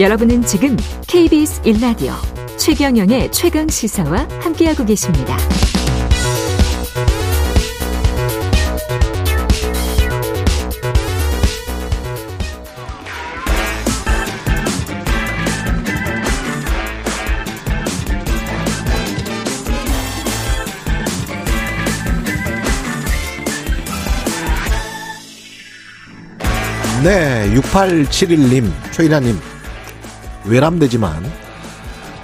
여러분은 지금 KBS 1라디오 최경영의 최강 시사와 함께하고 계십니다. 네, 6871님, 최인아님, 외람되지만,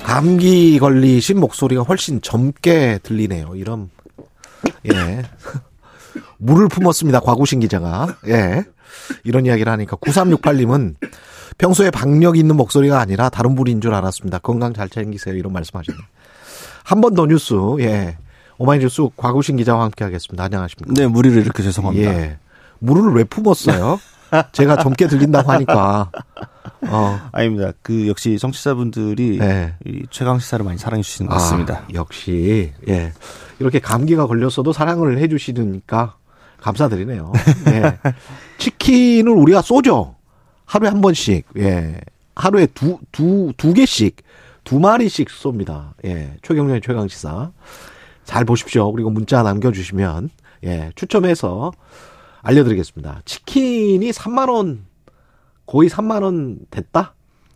감기 걸리신 목소리가 훨씬 젊게 들리네요. 이런, 예. 물을 품었습니다. 과구신 기자가. 예. 이런 이야기를 하니까 9368님은 평소에 박력 있는 목소리가 아니라 다른 분인 줄 알았습니다. 건강 잘 챙기세요. 이런 말씀 하셨네요. 한번 더 뉴스, 예. 오마이뉴스 과구신 기자와 함께 하겠습니다. 안녕하십니까. 네, 무리를 이렇게 죄송합니다. 예. 물을 왜 품었어요? 제가 젊게 들린다고 하니까. 어. 아닙니다. 그 역시 청취자분들이 네. 이 최강 시사를 많이 사랑해 주시는 것 같습니다. 아, 역시 예. 이렇게 감기가 걸렸어도 사랑을 해 주시니까 감사드리네요. 예. 치킨을 우리가 쏘죠. 하루에 한 번씩. 예. 하루에 두, 두, 두 개씩, 두 마리씩 쏩니다. 예. 최경련의 최강 시사. 잘 보십시오. 그리고 문자 남겨주시면, 예. 추첨해서 알려드리겠습니다. 치킨이 3만 원 거의 3만 원 됐다?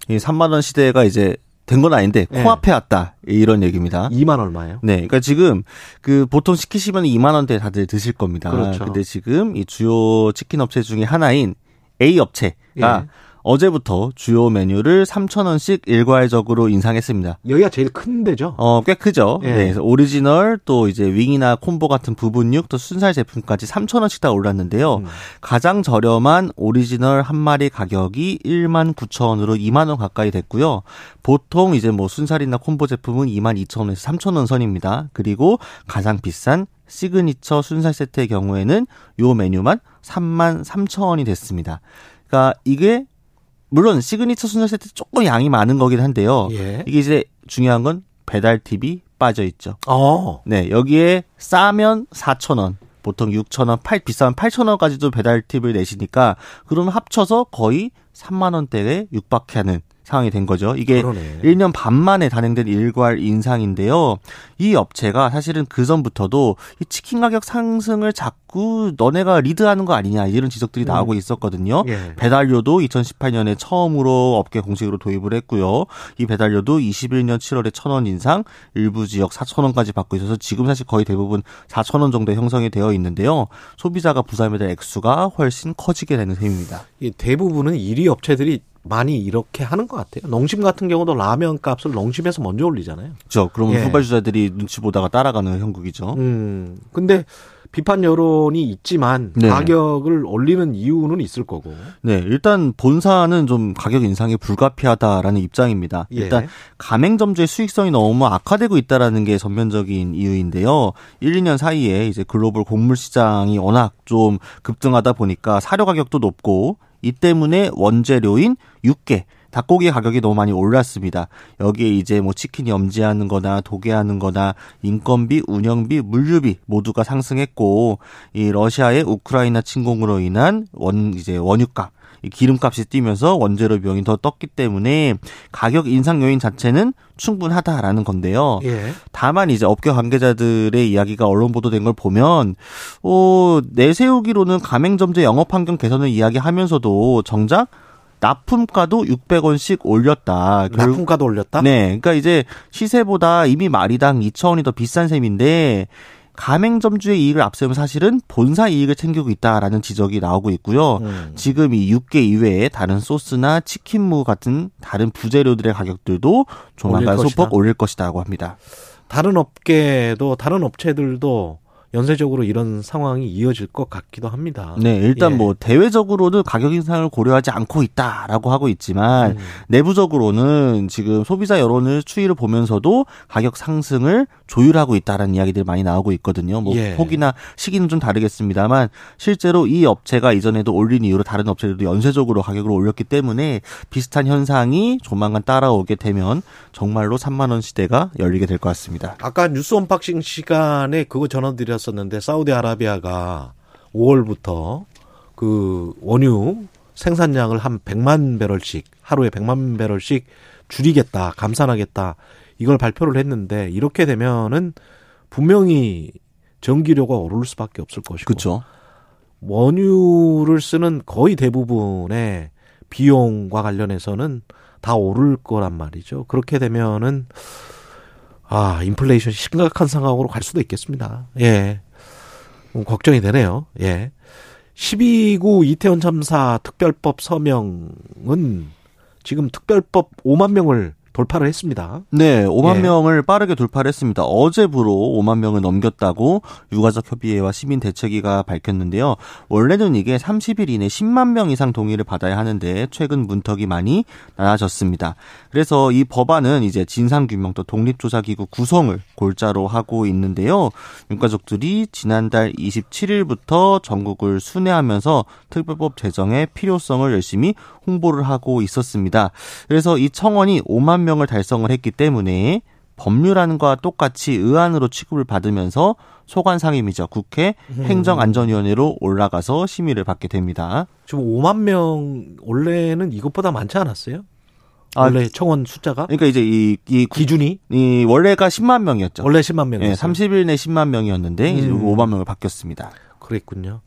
이 3만 원 시대가 이제 된 건 아닌데 네. 코앞에 왔다 이런 얘기입니다. 2만 얼마예요? 네, 그러니까 지금 그 보통 시키시면 2만 원대 다들 드실 겁니다. 그렇죠. 근데 지금 이 주요 치킨 업체 중에 하나인 A 업체가 예. 어제부터 주요 메뉴를 3,000원씩 일괄적으로 인상했습니다. 여기가 제일 큰 데죠? 어, 꽤 크죠. 예. 네, 오리지널 또 이제 윙이나 콤보 같은 부분육 또 순살 제품까지 3,000원씩 다 올랐는데요. 음. 가장 저렴한 오리지널 한 마리 가격이 1만 9천원으로 2만 원 가까이 됐고요. 보통 이제 뭐 순살이나 콤보 제품은 2만 2천원에서 3천원 선입니다. 그리고 가장 비싼 시그니처 순살 세트의 경우에는 요 메뉴만 3만 3천 원이 됐습니다. 그러니까 이게 물론 시그니처 순살 세트 조금 양이 많은 거긴 한데요. 예. 이게 이제 중요한 건 배달 팁이 빠져 있죠. 어. 네, 여기에 싸면 4,000원, 보통 6,000원, 8 비싸면 8,000원까지도 배달 팁을 내시니까 그러면 합쳐서 거의 3만 원대에 육박하는 상황이 된 거죠. 이게 그러네. 1년 반 만에 단행된 일괄 인상인데요. 이 업체가 사실은 그 전부터도 이 치킨 가격 상승을 자꾸 너네가 리드하는 거 아니냐 이런 지적들이 음. 나오고 있었거든요. 예. 배달료도 2018년에 처음으로 업계 공식으로 도입을 했고요. 이 배달료도 21년 7월에 1,000원 인상, 일부 지역 4,000원까지 받고 있어서 지금 사실 거의 대부분 4,000원 정도 형성이 되어 있는데요. 소비자가 부담에 대한 액수가 훨씬 커지게 되는 셈입니다. 대부분은 1위 업체들이 많이 이렇게 하는 것 같아요. 농심 같은 경우도 라면 값을 농심에서 먼저 올리잖아요. 그렇죠. 그러면 예. 후발주자들이 눈치 보다가 따라가는 형국이죠. 음. 근데 비판 여론이 있지만 네. 가격을 올리는 이유는 있을 거고. 네, 일단 본사는 좀 가격 인상이 불가피하다라는 입장입니다. 예. 일단 가맹점주의 수익성이 너무 악화되고 있다라는 게 전면적인 이유인데요. 1, 2년 사이에 이제 글로벌 곡물 시장이 워낙 좀 급등하다 보니까 사료 가격도 높고 이 때문에 원재료인 육개 닭고기 가격이 너무 많이 올랐습니다. 여기에 이제 뭐 치킨 염지하는 거나 도개하는 거나 인건비, 운영비, 물류비 모두가 상승했고 이 러시아의 우크라이나 침공으로 인한 원 이제 원유값 기름값이 뛰면서 원재료 비용이 더 떴기 때문에 가격 인상 요인 자체는 충분하다라는 건데요. 예. 다만 이제 업계 관계자들의 이야기가 언론 보도된 걸 보면 어 내세우기로는 가맹점제 영업 환경 개선을 이야기하면서도 정작 납품가도 600원씩 올렸다. 납품가도 올렸다? 네. 그러니까 이제 시세보다 이미 마리당 2,000원이 더 비싼 셈인데 가맹점주의 이익을 앞세우면 사실은 본사 이익을 챙기고 있다라는 지적이 나오고 있고요. 음. 지금 이 육개 이외에 다른 소스나 치킨무 같은 다른 부재료들의 가격들도 조만간 소폭 올릴 것이다라고 합니다. 다른 업계도 다른 업체들도 연쇄적으로 이런 상황이 이어질 것 같기도 합니다. 네, 일단 예. 뭐 대외적으로는 가격 인상을 고려하지 않고 있다라고 하고 있지만 음. 내부적으로는 지금 소비자 여론을 추이를 보면서도 가격 상승을 조율하고 있다라는 이야기들이 많이 나오고 있거든요. 뭐 예. 폭이나 시기는 좀 다르겠습니다만 실제로 이 업체가 이전에도 올린 이후로 다른 업체들도 연쇄적으로 가격을 올렸기 때문에 비슷한 현상이 조만간 따라오게 되면 정말로 3만 원 시대가 열리게 될 것 같습니다. 아까 뉴스 unboxing 시간에 그거 전화드렸 했었는데 사우디아라비아가 5월부터 그 원유 생산량을 한 100만 배럴씩 하루에 100만 배럴씩 줄이겠다, 감산하겠다 이걸 발표를 했는데 이렇게 되면은 분명히 전기료가 오를 수밖에 없을 것이고 그렇죠. 원유를 쓰는 거의 대부분의 비용과 관련해서는 다 오를 거란 말이죠. 그렇게 되면은 아 인플레이션 심각한 상황으로 갈 수도 있겠습니다. 예, 음, 걱정이 되네요. 예, 12구 이태원 참사 특별법 서명은 지금 특별법 5만 명을 돌파를 했습니다. 네, 5만 예. 명을 빠르게 돌파를 했습니다. 어제부로 5만 명을 넘겼다고 유가족 협의회와 시민 대책위가 밝혔는데요. 원래는 이게 30일 이내 10만 명 이상 동의를 받아야 하는데 최근 문턱이 많이 낮아졌습니다. 그래서 이 법안은 이제 진상 규명 또 독립조사 기구 구성을 골자로 하고 있는데요. 유가족들이 지난달 27일부터 전국을 순회하면서 특별법 제정의 필요성을 열심히 홍보를 하고 있었습니다. 그래서 이 청원이 5만 명을 달성을 했기 때문에 법률안과 똑같이 의안으로 취급을 받으면서 소관 상임위죠. 국회 행정안전위원회로 올라가서 심의를 받게 됩니다. 지금 5만 명 원래는 이것보다 많지 않았어요? 아, 원래 청원 숫자가 그러니까 이제 이, 이, 기준이 이 원래가 10만 명이었죠. 원래 10만 명이었어요. 예, 30일 내 10만 명이었는데 이제 음. 5만 명을 바뀌었습니다. 그랬군요.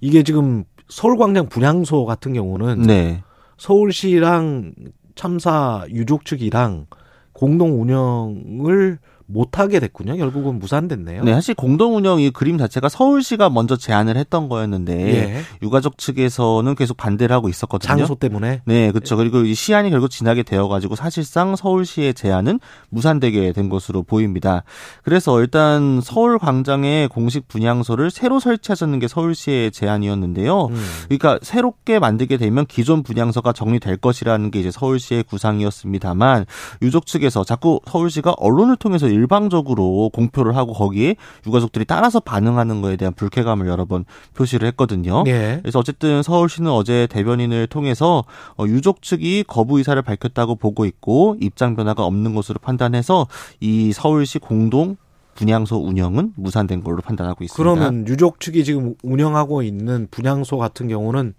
이게 지금 서울광장 분향소 같은 경우는 네. 서울시랑 참사 유족 측이랑 공동 운영을 못하게 됐군요. 결국은 무산됐네요. 네, 사실 공동 운영 이 그림 자체가 서울시가 먼저 제안을 했던 거였는데 예. 유가족 측에서는 계속 반대를 하고 있었거든요. 장소 때문에 네, 그렇죠. 그리고 이 시한이 결국 지나게 되어가지고 사실상 서울시의 제안은 무산되게 된 것으로 보입니다. 그래서 일단 서울 광장에 공식 분향소를 새로 설치하자는 게 서울시의 제안이었는데요. 음. 그러니까 새롭게 만들게 되면 기존 분향소가 정리될 것이라는 게 이제 서울시의 구상이었습니다만 유족 측에서 자꾸 서울시가 언론을 통해서 일방적으로 공표를 하고 거기에 유가족들이 따라서 반응하는 거에 대한 불쾌감을 여러 번 표시를 했거든요. 예. 그래서 어쨌든 서울시는 어제 대변인을 통해서 어, 유족 측이 거부 의사를 밝혔다고 보고 있고 입장 변화가 없는 것으로 판단해서 이 서울시 공동 분향소 운영은 무산된 걸로 판단하고 있습니다. 그러면 유족 측이 지금 운영하고 있는 분향소 같은 경우는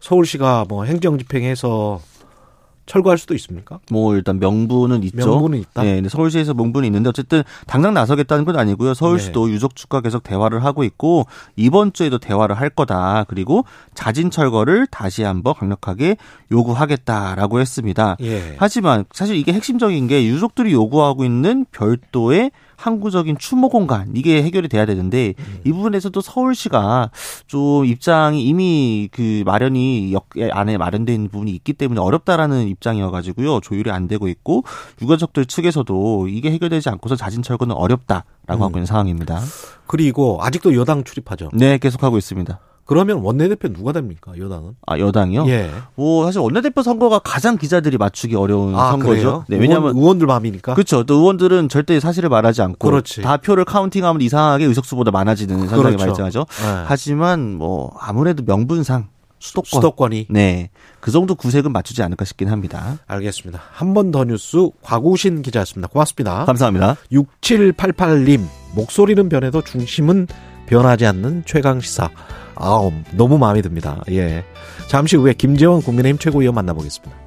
서울시가 뭐 행정 집행해서 철거할 수도 있습니까? 뭐 일단 명분은 있죠. 명분은 있다. 네, 서울시에서 명분이 있는데 어쨌든 당장 나서겠다는 건 아니고요. 서울시도 네. 유족 측과 계속 대화를 하고 있고 이번 주에도 대화를 할 거다. 그리고 자진 철거를 다시 한번 강력하게 요구하겠다라고 했습니다. 예. 하지만 사실 이게 핵심적인 게 유족들이 요구하고 있는 별도의 항구적인 추모 공간 이게 해결이 돼야 되는데 음. 이 부분에서도 서울시가 좀 입장이 이미 그 마련이 역 안에 있는 부분이 있기 때문에 어렵다라는 입장이어가지고요 조율이 안 되고 있고 유가족들 측에서도 이게 해결되지 않고서 자진 철거는 어렵다라고 음. 하고 있는 상황입니다. 그리고 아직도 여당 출입하죠. 네, 계속하고 있습니다. 그러면 원내대표 누가 됩니까? 여당은? 아 여당이요? 예. 뭐 사실 원내대표 선거가 가장 기자들이 맞추기 어려운 아, 선거죠. 그래요? 네, 왜냐하면 의원, 의원들 마음이니까. 그렇죠. 또 의원들은 절대 사실을 말하지 않고 그렇지. 다 표를 카운팅하면 이상하게 의석수보다 많아지는 현상이 그렇죠. 발생하죠. 예. 하지만 뭐 아무래도 명분상 수도권 수도권이 네. 그 정도 구색은 맞추지 않을까 싶긴 합니다. 알겠습니다. 한 번 더 뉴스 과구신 기자였습니다. 고맙습니다. 감사합니다. 6788님 목소리는 변해도 중심은 변하지 않는 최강 시사. 아, 너무 마음에 듭니다. 예. 잠시 후에 김재원 국민의힘 최고위원 만나보겠습니다.